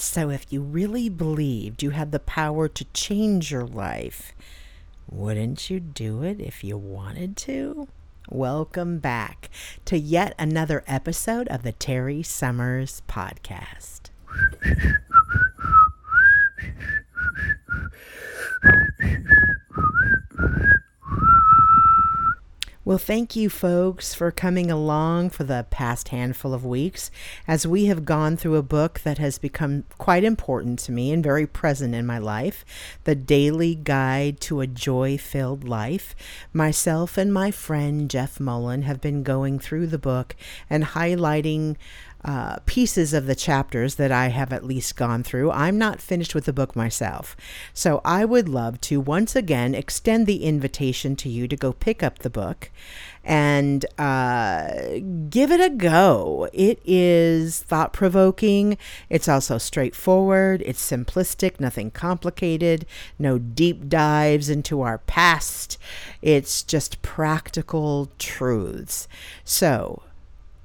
So, if you really believed you had the power to change your life, wouldn't you do it if you wanted to? Welcome back to yet another episode of the Terry Summers Podcast. Well, thank you, folks, for coming along for the past handful of weeks as we have gone through a book that has become quite important to me and very present in my life The Daily Guide to a Joy Filled Life. Myself and my friend Jeff Mullen have been going through the book and highlighting uh, pieces of the chapters that I have at least gone through. I'm not finished with the book myself. So I would love to once again extend the invitation to you to go pick up the book and uh, give it a go. It is thought provoking. It's also straightforward. It's simplistic, nothing complicated, no deep dives into our past. It's just practical truths. So,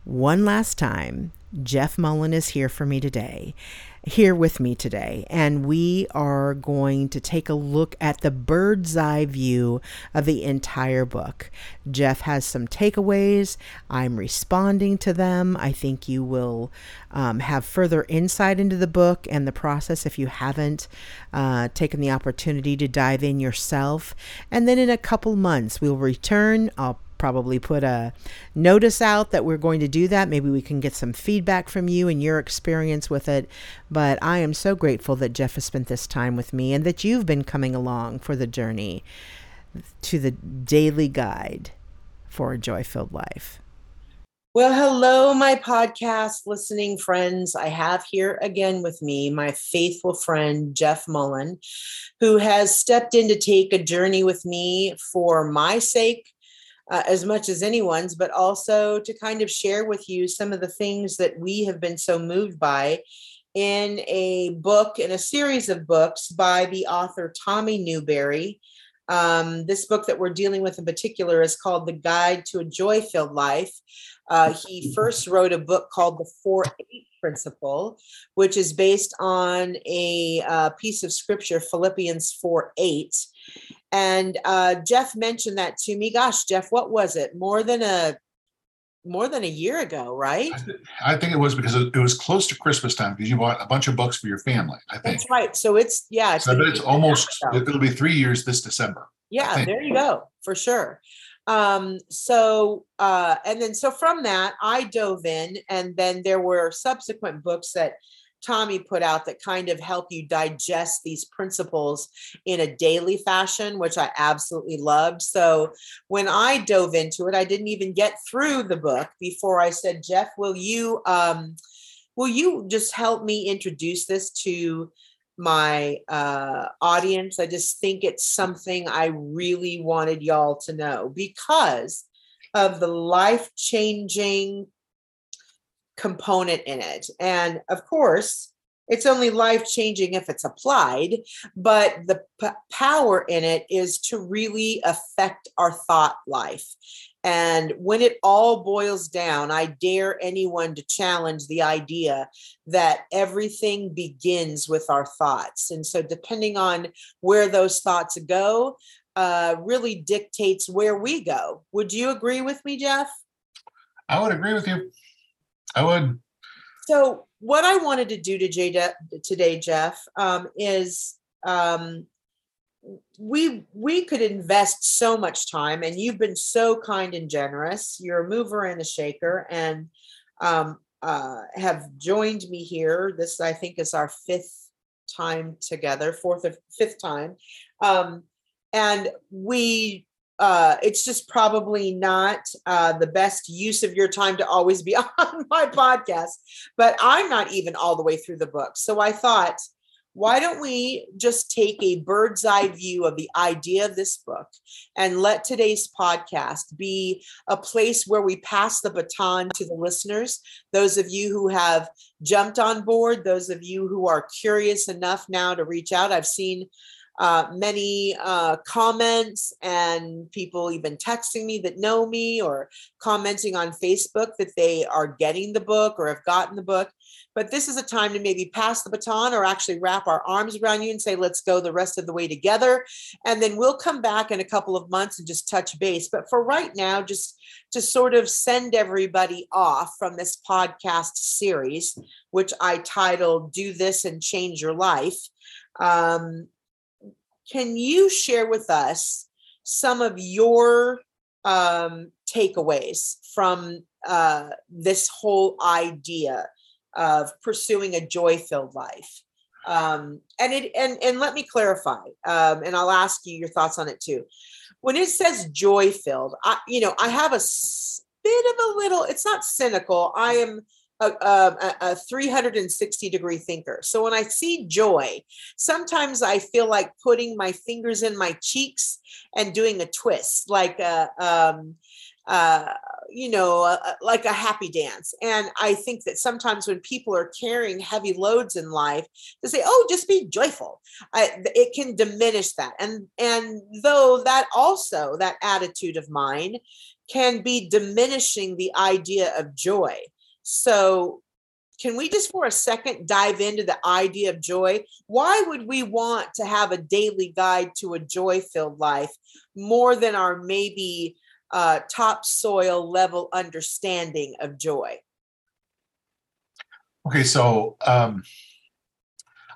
one last time, Jeff Mullen is here for me today, here with me today, and we are going to take a look at the bird's eye view of the entire book. Jeff has some takeaways. I'm responding to them. I think you will um, have further insight into the book and the process if you haven't uh, taken the opportunity to dive in yourself. And then in a couple months, we'll return. I'll probably put a notice out that we're going to do that. Maybe we can get some feedback from you and your experience with it. But I am so grateful that Jeff has spent this time with me and that you've been coming along for the journey to the daily guide for a joy filled life. Well, hello, my podcast listening friends. I have here again with me my faithful friend, Jeff Mullen, who has stepped in to take a journey with me for my sake uh, as much as anyone's, but also to kind of share with you some of the things that we have been so moved by in a book, in a series of books by the author Tommy Newberry. Um, this book that we're dealing with in particular is called The Guide to a Joy Filled Life. Uh, he first wrote a book called The 4 8 Principle, which is based on a uh, piece of scripture, Philippians 4 8. And uh, Jeff mentioned that to me. Gosh, Jeff, what was it? More than a more than a year ago, right? I, think it was because it was close to Christmas time because you bought a bunch of books for your family. I think that's right. So it's yeah, it's, so it's almost it'll be three years this December. Yeah, there you go for sure. Um, so uh, and then so from that I dove in, and then there were subsequent books that Tommy put out that kind of help you digest these principles in a daily fashion, which I absolutely loved. So when I dove into it, I didn't even get through the book before I said, Jeff, will you um, will you just help me introduce this to my uh, audience? I just think it's something I really wanted y'all to know because of the life changing component in it. And of course, it's only life changing if it's applied, but the p- power in it is to really affect our thought life. And when it all boils down, I dare anyone to challenge the idea that everything begins with our thoughts. And so, depending on where those thoughts go, uh, really dictates where we go. Would you agree with me, Jeff? I would agree with you. I would. So, what I wanted to do to today, Jeff, um, is um, we we could invest so much time, and you've been so kind and generous. You're a mover and a shaker, and um, uh, have joined me here. This, I think, is our fifth time together, fourth or fifth time, um, and we uh, it's just probably not uh, the best use of your time to always be on my podcast. But I'm not even all the way through the book. So I thought, why don't we just take a bird's eye view of the idea of this book and let today's podcast be a place where we pass the baton to the listeners, those of you who have jumped on board, those of you who are curious enough now to reach out. I've seen uh, many uh, comments and people even texting me that know me or commenting on Facebook that they are getting the book or have gotten the book. But this is a time to maybe pass the baton or actually wrap our arms around you and say, let's go the rest of the way together. And then we'll come back in a couple of months and just touch base. But for right now, just to sort of send everybody off from this podcast series, which I titled Do This and Change Your Life. Um, can you share with us some of your um, takeaways from uh, this whole idea of pursuing a joy-filled life? Um, and it and and let me clarify, um, and I'll ask you your thoughts on it too. When it says joy-filled, I you know I have a bit of a little. It's not cynical. I am a, a, 360 degree thinker. So when I see joy, sometimes I feel like putting my fingers in my cheeks and doing a twist, like a, um, uh, you know, like a happy dance. And I think that sometimes when people are carrying heavy loads in life, to say, "Oh, just be joyful," I, it can diminish that. And and though that also that attitude of mine can be diminishing the idea of joy. So, can we just for a second dive into the idea of joy? Why would we want to have a daily guide to a joy filled life more than our maybe uh, topsoil level understanding of joy? Okay, so um,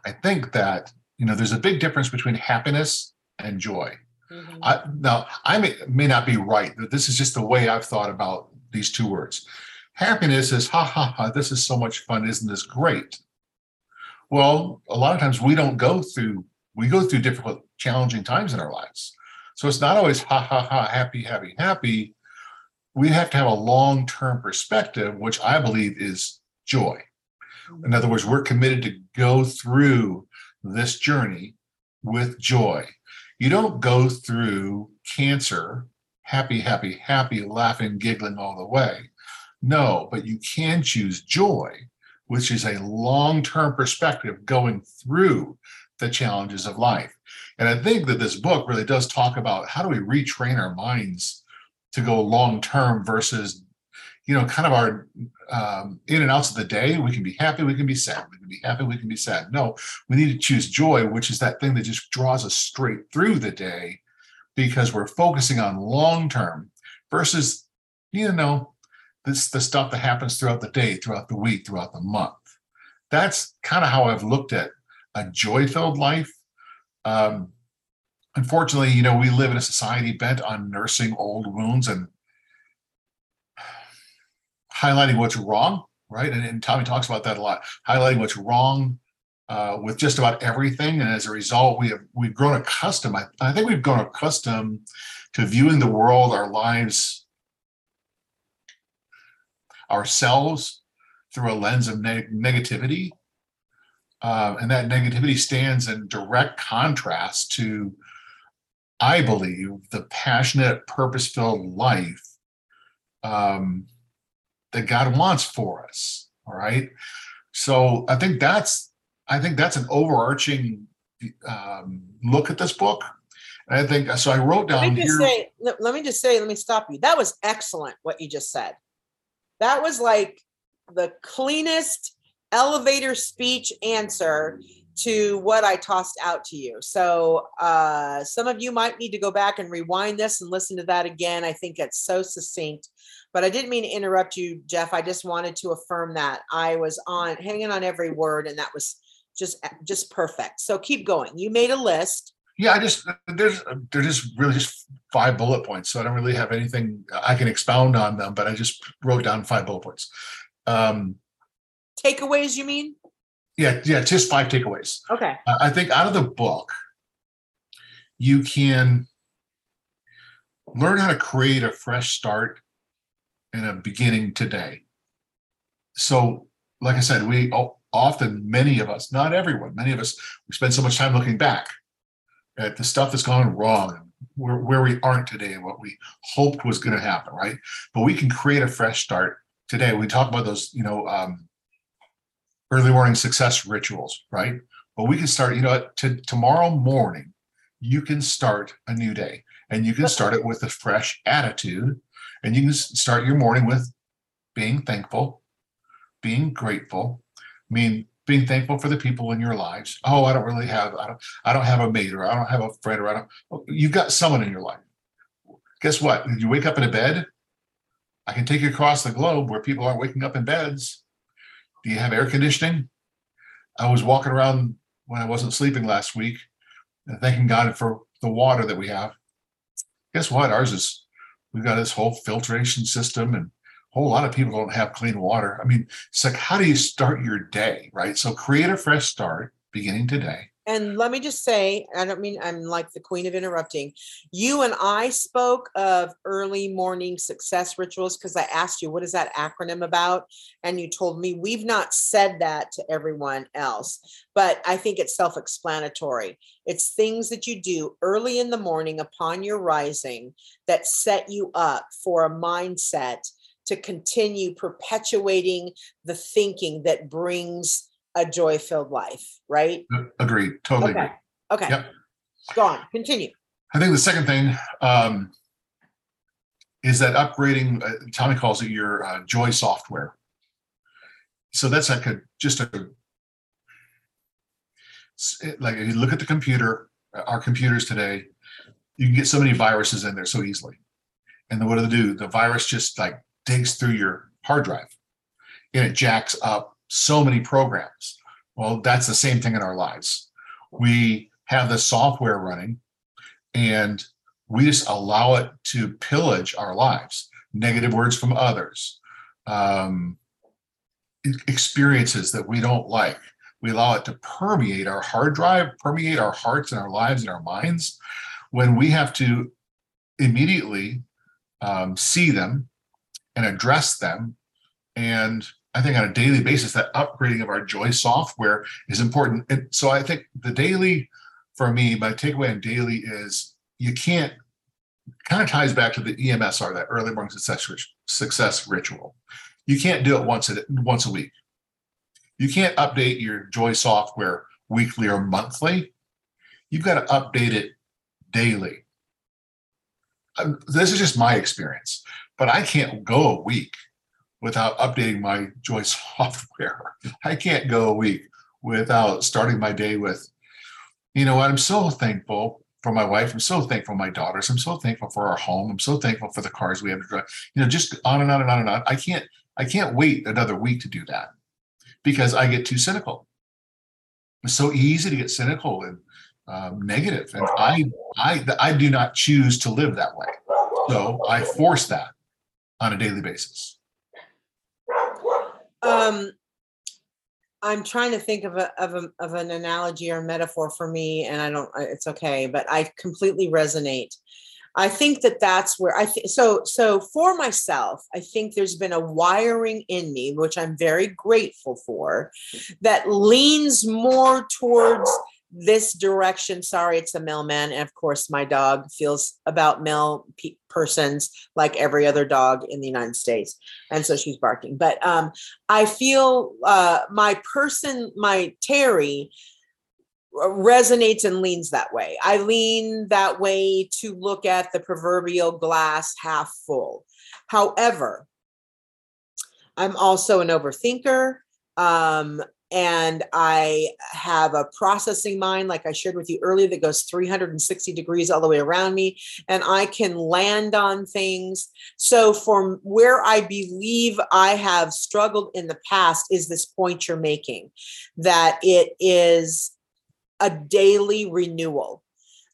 I think that you know there's a big difference between happiness and joy. Mm-hmm. I, now, I may, may not be right, but this is just the way I've thought about these two words. Happiness is, ha ha ha, this is so much fun. Isn't this great? Well, a lot of times we don't go through, we go through difficult, challenging times in our lives. So it's not always ha ha ha, happy, happy, happy. We have to have a long term perspective, which I believe is joy. In other words, we're committed to go through this journey with joy. You don't go through cancer happy, happy, happy, laughing, giggling all the way. No, but you can choose joy, which is a long term perspective going through the challenges of life. And I think that this book really does talk about how do we retrain our minds to go long term versus, you know, kind of our um, in and outs of the day. We can be happy, we can be sad. We can be happy, we can be sad. No, we need to choose joy, which is that thing that just draws us straight through the day because we're focusing on long term versus, you know, this the stuff that happens throughout the day, throughout the week, throughout the month. That's kind of how I've looked at a joy-filled life. Um, unfortunately, you know, we live in a society bent on nursing old wounds and highlighting what's wrong, right? And, and Tommy talks about that a lot, highlighting what's wrong uh, with just about everything. And as a result, we have we've grown accustomed. I, I think we've grown accustomed to viewing the world, our lives, ourselves through a lens of neg- negativity. Uh, and that negativity stands in direct contrast to, I believe, the passionate, purpose filled life um, that God wants for us. All right. So I think that's I think that's an overarching um, look at this book. And I think so. I wrote down let here. Say, let me just say, let me stop you. That was excellent what you just said. That was like the cleanest elevator speech answer to what I tossed out to you. So uh, some of you might need to go back and rewind this and listen to that again. I think it's so succinct. But I didn't mean to interrupt you, Jeff. I just wanted to affirm that I was on hanging on every word, and that was just just perfect. So keep going. You made a list. Yeah, I just there's there's just really just five bullet points, so I don't really have anything I can expound on them. But I just wrote down five bullet points. Um, takeaways, you mean? Yeah, yeah, just five takeaways. Okay. I think out of the book, you can learn how to create a fresh start and a beginning today. So, like I said, we often many of us, not everyone, many of us, we spend so much time looking back at the stuff that's gone wrong where, where we aren't today and what we hoped was going to happen, right? But we can create a fresh start today. We talk about those, you know, um, early morning success rituals, right? But we can start, you know, to, tomorrow morning, you can start a new day and you can start it with a fresh attitude and you can start your morning with being thankful being grateful i mean being thankful for the people in your lives. Oh i don't really have i don't i don't have a mate or i don't have a friend or i don't oh, you've got someone in your life. Guess what? You wake up in a bed i can take you across the globe where people aren't waking up in beds. Do you have air conditioning? I was walking around when i wasn't sleeping last week and thanking god for the water that we have. Guess what? Ours is we've got this whole filtration system and whole lot of people don't have clean water. I mean, it's like how do you start your day, right? So create a fresh start beginning today and let me just say, I don't mean I'm like the queen of interrupting. You and I spoke of early morning success rituals because I asked you, what is that acronym about? And you told me we've not said that to everyone else, but I think it's self explanatory. It's things that you do early in the morning upon your rising that set you up for a mindset to continue perpetuating the thinking that brings a joy filled life, right? Agreed. Totally okay. agree. Okay. Yep. Go on. Continue. I think the second thing um, is that upgrading, uh, Tommy calls it your uh, joy software. So that's like a just a like if you look at the computer, uh, our computers today, you can get so many viruses in there so easily. And then what do they do? The virus just like digs through your hard drive and it jacks up so many programs. Well, that's the same thing in our lives. We have the software running and we just allow it to pillage our lives. Negative words from others, um, experiences that we don't like. We allow it to permeate our hard drive, permeate our hearts and our lives and our minds when we have to immediately um, see them and address them and I think on a daily basis, that upgrading of our Joy software is important. And so I think the daily, for me, my takeaway on daily is you can't kind of ties back to the EMSR, that early morning success success ritual. You can't do it once a once a week. You can't update your Joy software weekly or monthly. You've got to update it daily. Um, this is just my experience, but I can't go a week without updating my Joy software. I can't go a week without starting my day with, you know what, I'm so thankful for my wife. I'm so thankful for my daughters. I'm so thankful for our home. I'm so thankful for the cars we have to drive. You know, just on and on and on and on. I can't, I can't wait another week to do that because I get too cynical. It's so easy to get cynical and um, negative, and I, I, I do not choose to live that way. So I force that on a daily basis. Um, I'm trying to think of a, of a of an analogy or metaphor for me, and I don't. It's okay, but I completely resonate. I think that that's where I think so. So for myself, I think there's been a wiring in me, which I'm very grateful for, that leans more towards this direction. Sorry, it's a mailman. And of course, my dog feels about mail persons like every other dog in the United States. And so she's barking. But um, I feel uh, my person, my Terry, resonates and leans that way. I lean that way to look at the proverbial glass half full. However, I'm also an overthinker. Um, and I have a processing mind, like I shared with you earlier, that goes 360 degrees all the way around me, and I can land on things. So, from where I believe I have struggled in the past, is this point you're making that it is a daily renewal.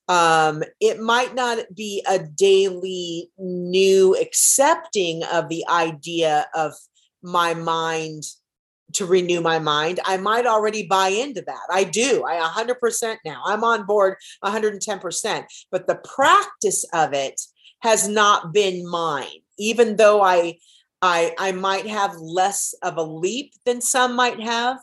Um, it might not be a daily new accepting of the idea of my mind to renew my mind. I might already buy into that. I do. I 100% now. I'm on board 110%. But the practice of it has not been mine. Even though I I I might have less of a leap than some might have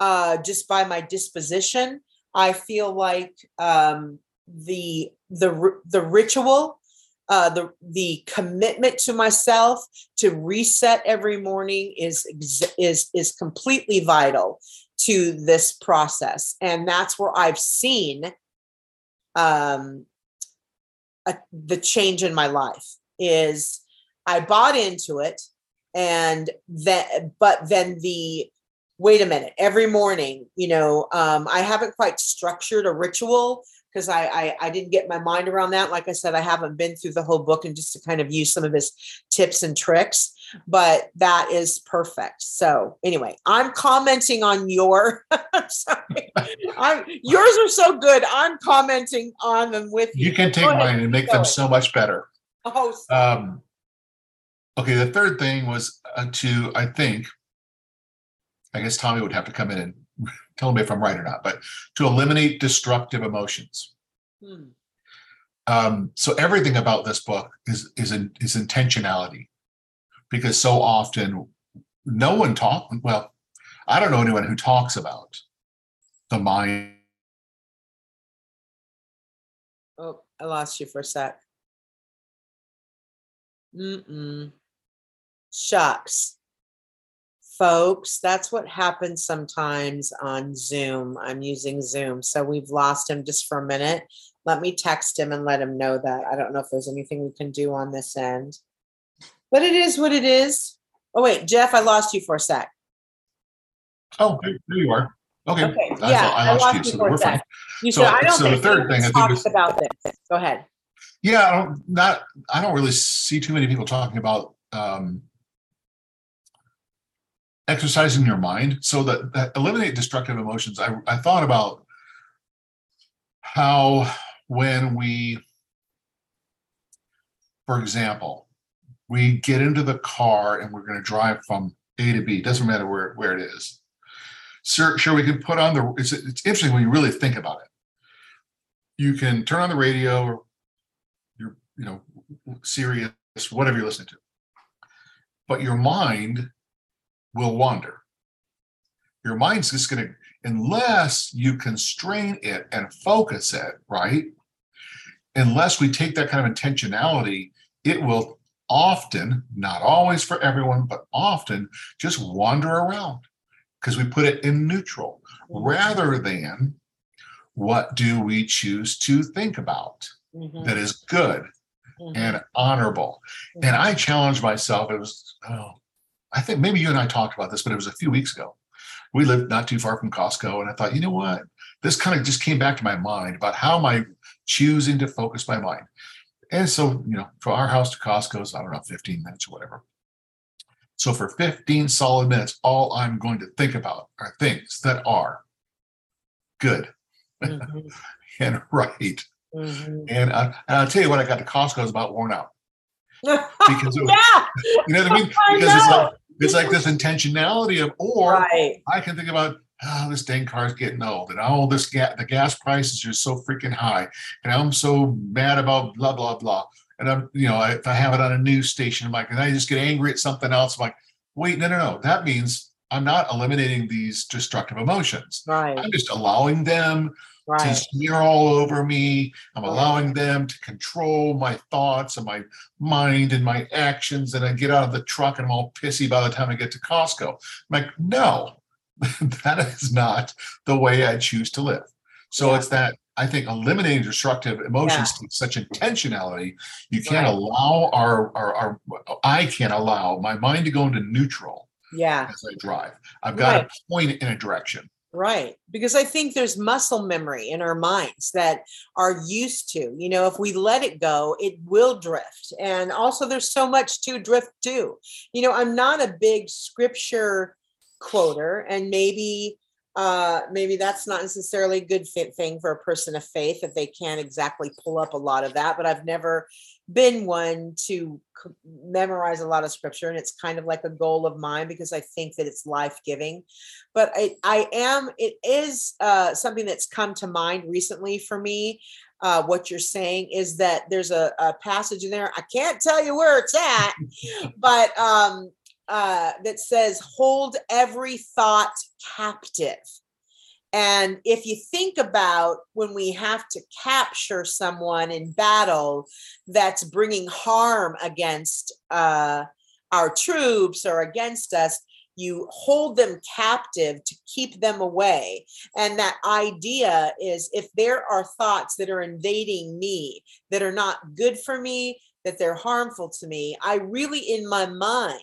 uh just by my disposition. I feel like um the the the ritual uh, the the commitment to myself to reset every morning is is is completely vital to this process, and that's where I've seen um, a, the change in my life is I bought into it and then but then the wait a minute every morning you know um, i haven't quite structured a ritual because I, I, I didn't get my mind around that. Like i said i haven't been through the whole book and just to kind of use some of his tips and tricks but that is perfect. So anyway i'm commenting on your i'm sorry. I'm, yours are so good. I'm commenting on them with you. You can take mine and make them so much better. Oh um okay the third thing was uh, to i think I guess Tommy would have to come in and tell me if I'm right or not, but to eliminate destructive emotions. Hmm. Um, so everything about this book is is in, is intentionality, because so often no one talk. Well, I don't know anyone who talks about the mind. Oh, I lost you for a sec. Mm-mm. Shucks folks. That's what happens sometimes on Zoom. I'm using Zoom. So we've lost him just for a minute. Let me text him and let him know that. I don't know if there's anything we can do on this end. But it is what it is. Oh, wait, Jeff, I lost you for a sec. Oh, there you are. Okay. okay. Yeah, I, I, lost, you, you so for a sec. You so, said, I don't so think the third thing I think is, about this. Go ahead. Yeah, I don't, not, I don't really see too many people talking about um, exercising your mind so that, that eliminate destructive emotions. I, I thought about how when we for example we get into the car and we're going to drive from a to b doesn't matter where, where it is. Sure, sure we can put on the it's, it's interesting when you really think about it. You can turn on the radio or your you know Sirius whatever you're listening to. But your mind will wander. Your mind's just going to, unless you constrain it and focus it, right? Unless we take that kind of intentionality, it will often, not always for everyone, but often just wander around because we put it in neutral rather than what do we choose to think about mm-hmm. that is good mm-hmm. and honorable. Mm-hmm. And I challenged myself. It was, oh, I think maybe you and I talked about this, but it was a few weeks ago. We lived not too far from Costco, and I thought, you know what? This kind of just came back to my mind about how am I choosing to focus my mind. And so, you know, for our house to Costco is, I don't know, 15 minutes or whatever. So for 15 solid minutes, all I'm going to think about are things that are good mm-hmm. and right. Mm-hmm. And, I, and I'll tell you what, I got to Costco is about worn out. Because was, yeah. you know what I mean? Because I it's like it's like this intentionality of, or right. I can think about, oh, this dang car's getting old, and oh, this gas, the gas prices are so freaking high, and I'm so mad about blah blah blah. And I'm, you know, if I have it on a news station, I'm like, and I just get angry at something else. I'm like, wait, no, no, no. That means I'm not eliminating these destructive emotions. Right. I'm just allowing them right. to smear all over me. I'm right. allowing them to control my thoughts and my mind and my actions. And I get out of the truck and I'm all pissy by the time I get to Costco. I'm like, no, that is not the way I choose to live. So yeah. it's that I think eliminating destructive emotions yeah. takes such intentionality. You can't right. allow our, our, our I can't allow my mind to go into neutral. Yeah. As I drive, I've got right. to point in a direction. Right. Because I think there's muscle memory in our minds that are used to, you know, if we let it go, it will drift. And also, there's so much to drift to. You know, I'm not a big scripture quoter, and maybe. Uh, maybe that's not necessarily a good thing for a person of faith if they can't exactly pull up a lot of that. But I've never been one to memorize a lot of scripture and it's kind of like a goal of mine because i think that it's life-giving. But i, I am it is uh, something that's come to mind recently for me. Uh, what you're saying is that there's a, a, passage in there i can't tell you where it's at but um, uh, that says hold every thought captive and if you think about when we have to capture someone in battle that's bringing harm against uh, our troops or against us, you hold them captive to keep them away. And that idea is if there are thoughts that are invading me that are not good for me that they're harmful to me i really in my mind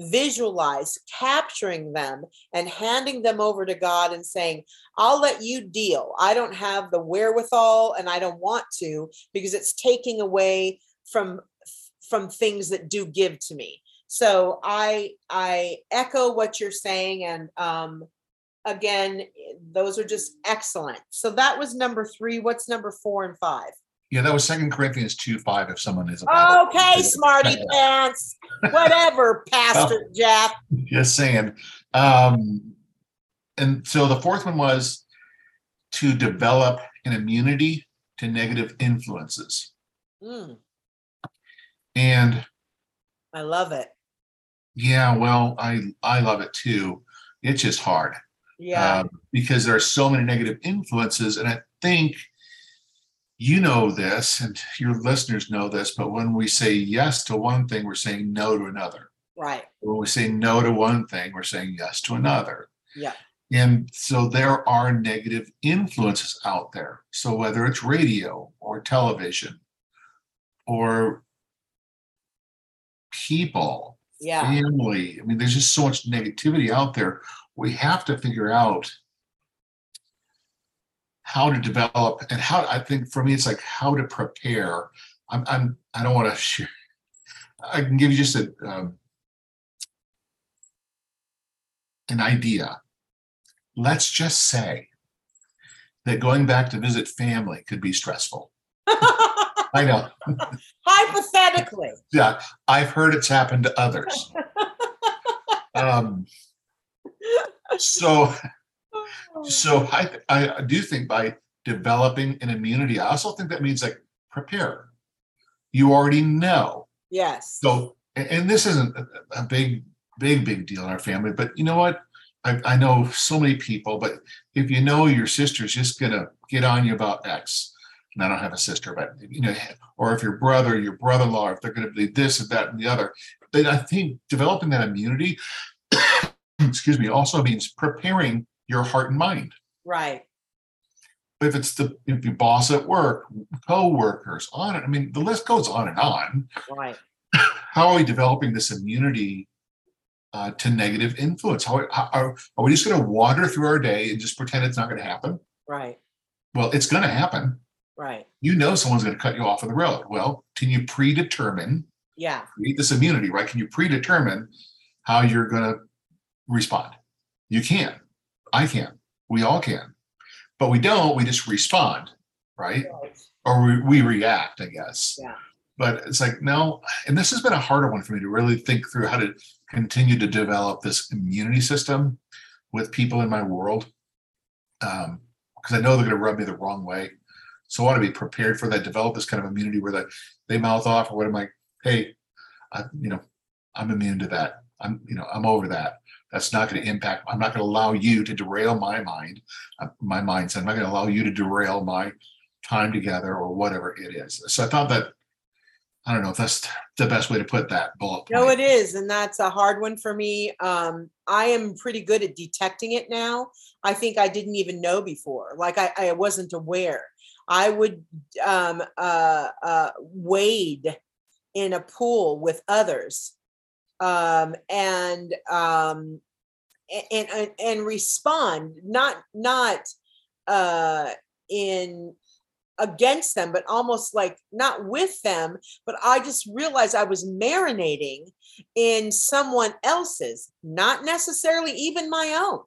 visualize capturing them and handing them over to God and saying, I'll let you deal. I don't have the wherewithal and I don't want to because it's taking away from from things that do give to me. So I I echo what you're saying and um again those are just excellent. So that was number 3. What's number 4 and 5? Yeah, that was Second Corinthians 2 5 if someone is Okay, smarty pants. Whatever, Pastor Jeff. Just saying. Um and so the fourth one was to develop an immunity to negative influences. Mm, And I love it. yeah, well, I I love it too. It's just hard. Yeah. um, because there are so many negative influences. And I think you know this, and your listeners know this, but when we say yes to one thing, we're saying no to another. right. When we say no to one thing, we're saying yes to another. Yeah. And so there are negative influences out there. So whether it's radio or television or people, Yeah. family, I mean, there's just so much negativity out there. We have to figure out how to develop and how I think for me it's like how to prepare. I'm I'm I don't want to share. I can give you just a um, an idea. Let's just say that going back to visit family could be stressful. I know. Hypothetically. Yeah, I've heard it's happened to others. Um, so so I, I do think by developing an immunity, I also think that means like prepare. You already know. Yes. So, and, this isn't a, big, big, big deal in our family, but you know what? I, I know so many people, but if you know your sister's just gonna get on you about X, and I don't have a sister, but you know, or if your brother, your brother-in-law, if they're gonna be this and that and the other, then I think developing that immunity, excuse me, also means preparing your heart and mind. Right. If it's the if your boss at work, co-workers, on it. I mean, the list goes on and on. Right. How are we developing this immunity uh, to negative influence? How, how are, are we just going to wander through our day and just pretend it's not going to happen? Right. Well, it's going to happen. Right. You know someone's going to cut you off on the road. Well, can you predetermine Yeah. create this immunity, right? Can you predetermine how you're going to respond? You can. I can. We all can. But we don't. We just respond, right? Right. Or we, we react, I guess. Yeah. But it's like, no. And this has been a harder one for me to really think through how to continue to develop this immunity system with people in my world. Um, because I know they're going to rub me the wrong way. So I want to be prepared for that, develop this kind of immunity where that they mouth off or what I'm like, hey, I, you know, I'm immune to that. I'm, you know, I'm over that. That's not going to impact. I'm not going to allow you to derail my mind, uh, my mindset. I'm not going to allow you to derail my time together or whatever it is. So I thought that I don't know if that's the best way to put that bullet. Point. No, it is. And that's a hard one for me. Um, I am pretty good at detecting it now. I think I didn't even know before. Like I, I wasn't aware. I would um, uh, uh, wade in a pool with others um, and um, and and and respond not not uh, in against them, but almost like not with them, but I just realized I was marinating in someone else's, not necessarily even my own.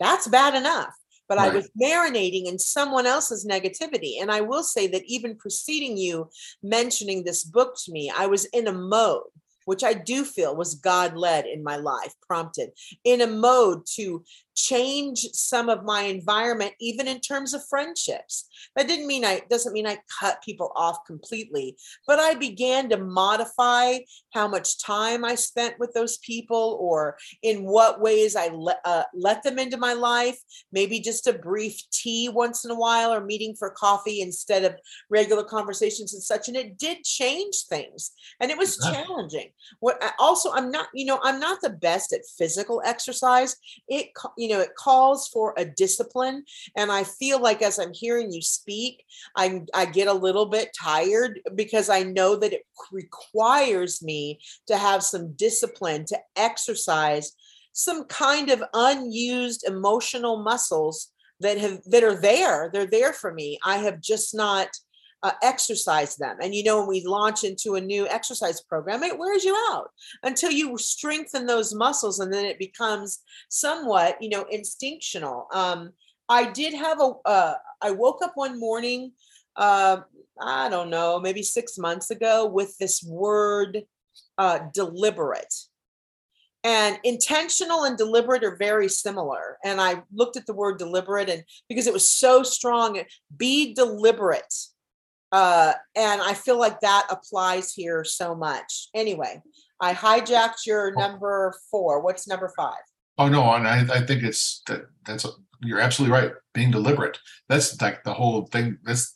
That's bad enough. But I was marinating in someone else's negativity. And I will say that even preceding you mentioning this book to me, I was in a mode, which I do feel was God led in my life, prompted in a mode to change some of my environment even in terms of friendships. That didn't mean i doesn't mean i cut people off completely but i began to modify how much time i spent with those people or in what ways i le- uh, let them into my life. Maybe just a brief tea once in a while or meeting for coffee instead of regular conversations and such and it did change things and it was challenging. What also i'm not you know i'm not the best at physical exercise. It you know it calls for a discipline and i feel like as i'm hearing you speak i i get a little bit tired because i know that it requires me to have some discipline to exercise some kind of unused emotional muscles that have that are there. They're there for me. I have just not uh, exercise them. And you know, when we launch into a new exercise program, it wears you out until you strengthen those muscles, and then it becomes somewhat, you know, instinctual. Um, I did have a. Uh, I woke up one morning, uh, I don't know, maybe six months ago, with this word uh, deliberate. And intentional and deliberate are very similar. And I looked at the word deliberate, and because it was so strong, be deliberate uh, and I feel like that applies here so much. Anyway, I hijacked your oh. number four. What's number five? Oh no, and I, I think it's that that's you're absolutely right. Being deliberate. That's like the whole thing. This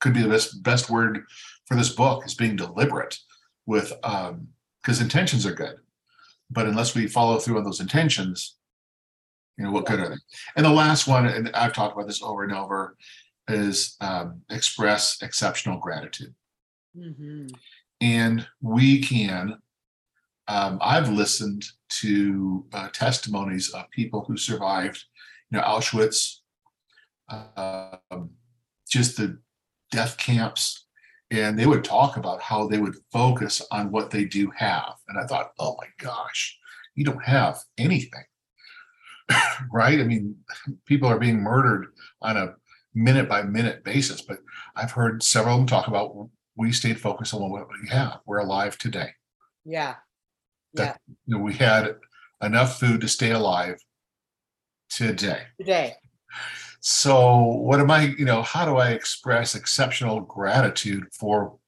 could be the best best word for this book is being deliberate with um because intentions are good, but unless we follow through on those intentions, you know what yeah. good are they? And the last one, and I've talked about this over and over, is um, express exceptional gratitude. Mm-hmm. And we can, um, I've listened to uh, testimonies of people who survived, you know, Auschwitz, uh, just the death camps, and they would talk about how they would focus on what they do have. And I thought, oh my gosh, you don't have anything. right? I mean, people are being murdered on a minute by minute basis, but I've heard several of them talk about we stayed focused on what we have. We're alive today. Yeah. That, yeah. You know, we had enough food to stay alive today. Today. So what am I, you know, how do I express exceptional gratitude for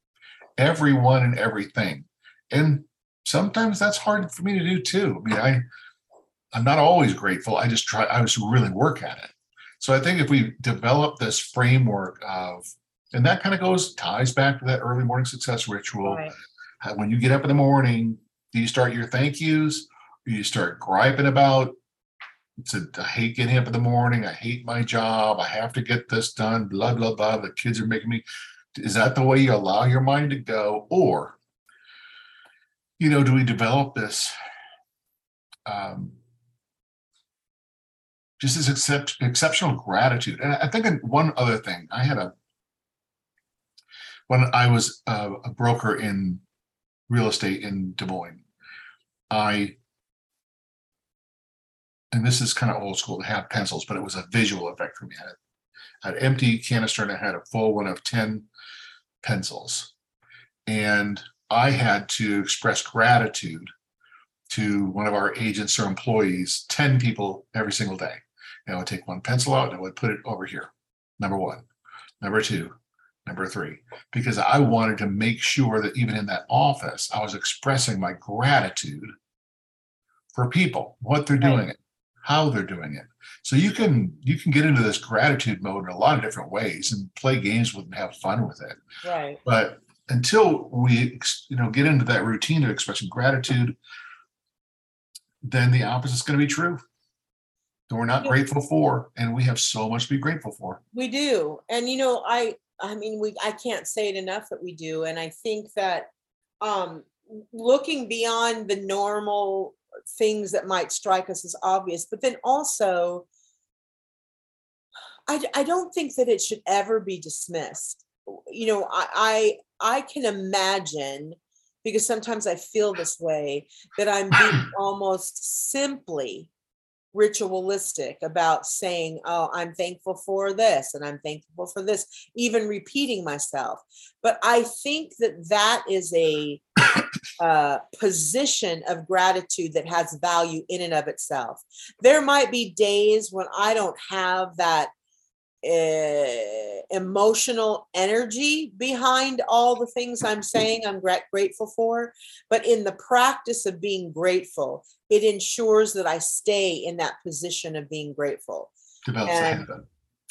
everyone and everything? And sometimes that's hard for me to do too. I mean, I I'm not always grateful. I just try I just really work at it. So I think if we develop this framework of, and that kind of goes ties back to that early morning success ritual. Right. When you get up in the morning, do you start your thank yous? Or you start griping about it's a, I hate getting up in the morning. I hate my job. I have to get this done. Blah blah blah. The kids are making me. Is that the way you allow your mind to go, or you know, do we develop this um, just this except, exceptional gratitude. And I think one other thing, I had a when I was a, a broker in real estate in Des Moines, I and this is kind of old school to have pencils, but it was a visual effect for me. I had, an empty canister and I had a full one of 10 pencils. And I had to express gratitude to one of our agents or employees, 10 people every single day. And I would take one pencil out and I would put it over here. Number one. Number two. Number three. Because I wanted to make sure that even in that office, I was expressing my gratitude for people, what they're doing it, how they're doing it. So you can you can get into this gratitude mode in a lot of different ways and play games with and have fun with it. Right. But until we you know get into that routine of expressing gratitude, then the opposite is going to be true that we're not grateful for and we have so much to be grateful for. We do and you know i i mean we i can't say it enough that we do and i think that um looking beyond the normal things that might strike us as obvious but then also i i don't think that it should ever be dismissed. You know i i, I can imagine because sometimes i feel this way that i'm being almost simply ritualistic about saying, Oh, I'm thankful for this and I'm thankful for this, even repeating myself. But I think that that is a uh, position of gratitude that has value in and of itself. There might be days when I don't have that uh, emotional energy behind all the things I'm saying I'm gra- grateful for. But in the practice of being grateful, it ensures that I stay in that position of being grateful. And,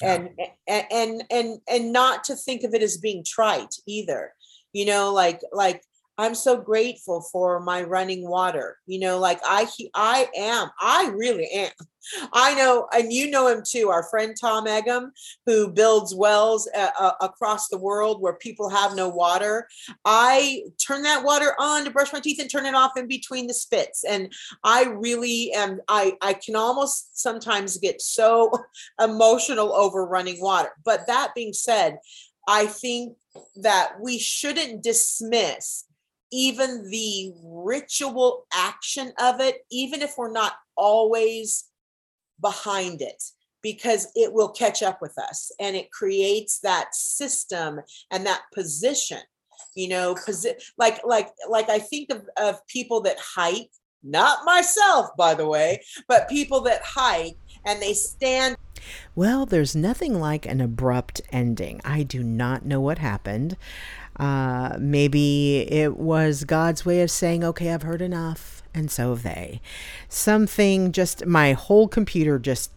and, and and and and not to think of it as being trite either you know like like I'm so grateful for my running water. You know, like I I am, I really am. I know, and you know him too, our friend Tom Egham, who builds wells uh, uh, across the world where people have no water. I turn that water on to brush my teeth and turn it off in between the spits. And I really am, I, I can almost sometimes get so emotional over running water. But that being said, I think that we shouldn't dismiss even the ritual action of it, even if we're not always behind it, because it will catch up with us and it creates that system and that position you know posi- like like like i think of, of people that hike not myself by the way but people that hike and they stand well, there's nothing like an abrupt ending. I do not know what happened. Uh, maybe it was God's way of saying, okay, I've heard enough. And so have they. Something just, my whole computer just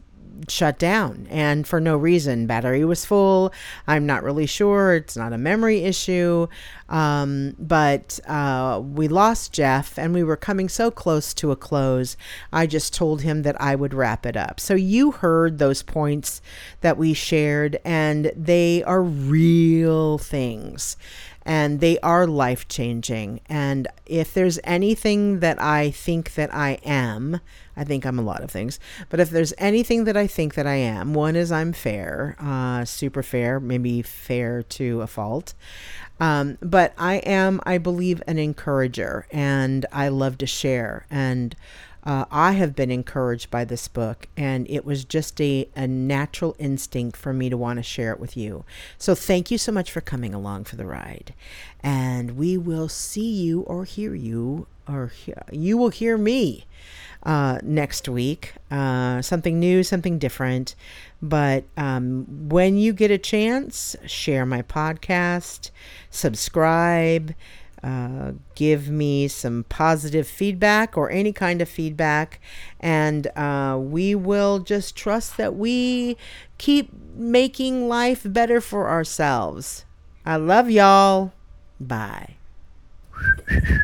shut down and for no reason. Battery was full. I'm not really sure. It's not a memory issue. Um, but uh, we lost Jeff and we were coming so close to a close. I just told him that I would wrap it up. So you heard those points that we shared, and they are real things and they are life changing. And if there's anything that I think that I am, I think I'm a lot of things, but if there's anything that I think that I am, one is I'm fair, uh, super fair, maybe fair to a fault. Um, but I am, I believe, an encourager and I love to share. And uh, I have been encouraged by this book, and it was just a, a natural instinct for me to want to share it with you. So, thank you so much for coming along for the ride. And we will see you or hear you, or you will hear me uh, next week. Uh, something new, something different. But um, when you get a chance, share my podcast, subscribe. Uh, give me some positive feedback or any kind of feedback. And uh, we will just trust that we keep making life better for ourselves. I love y'all. Bye.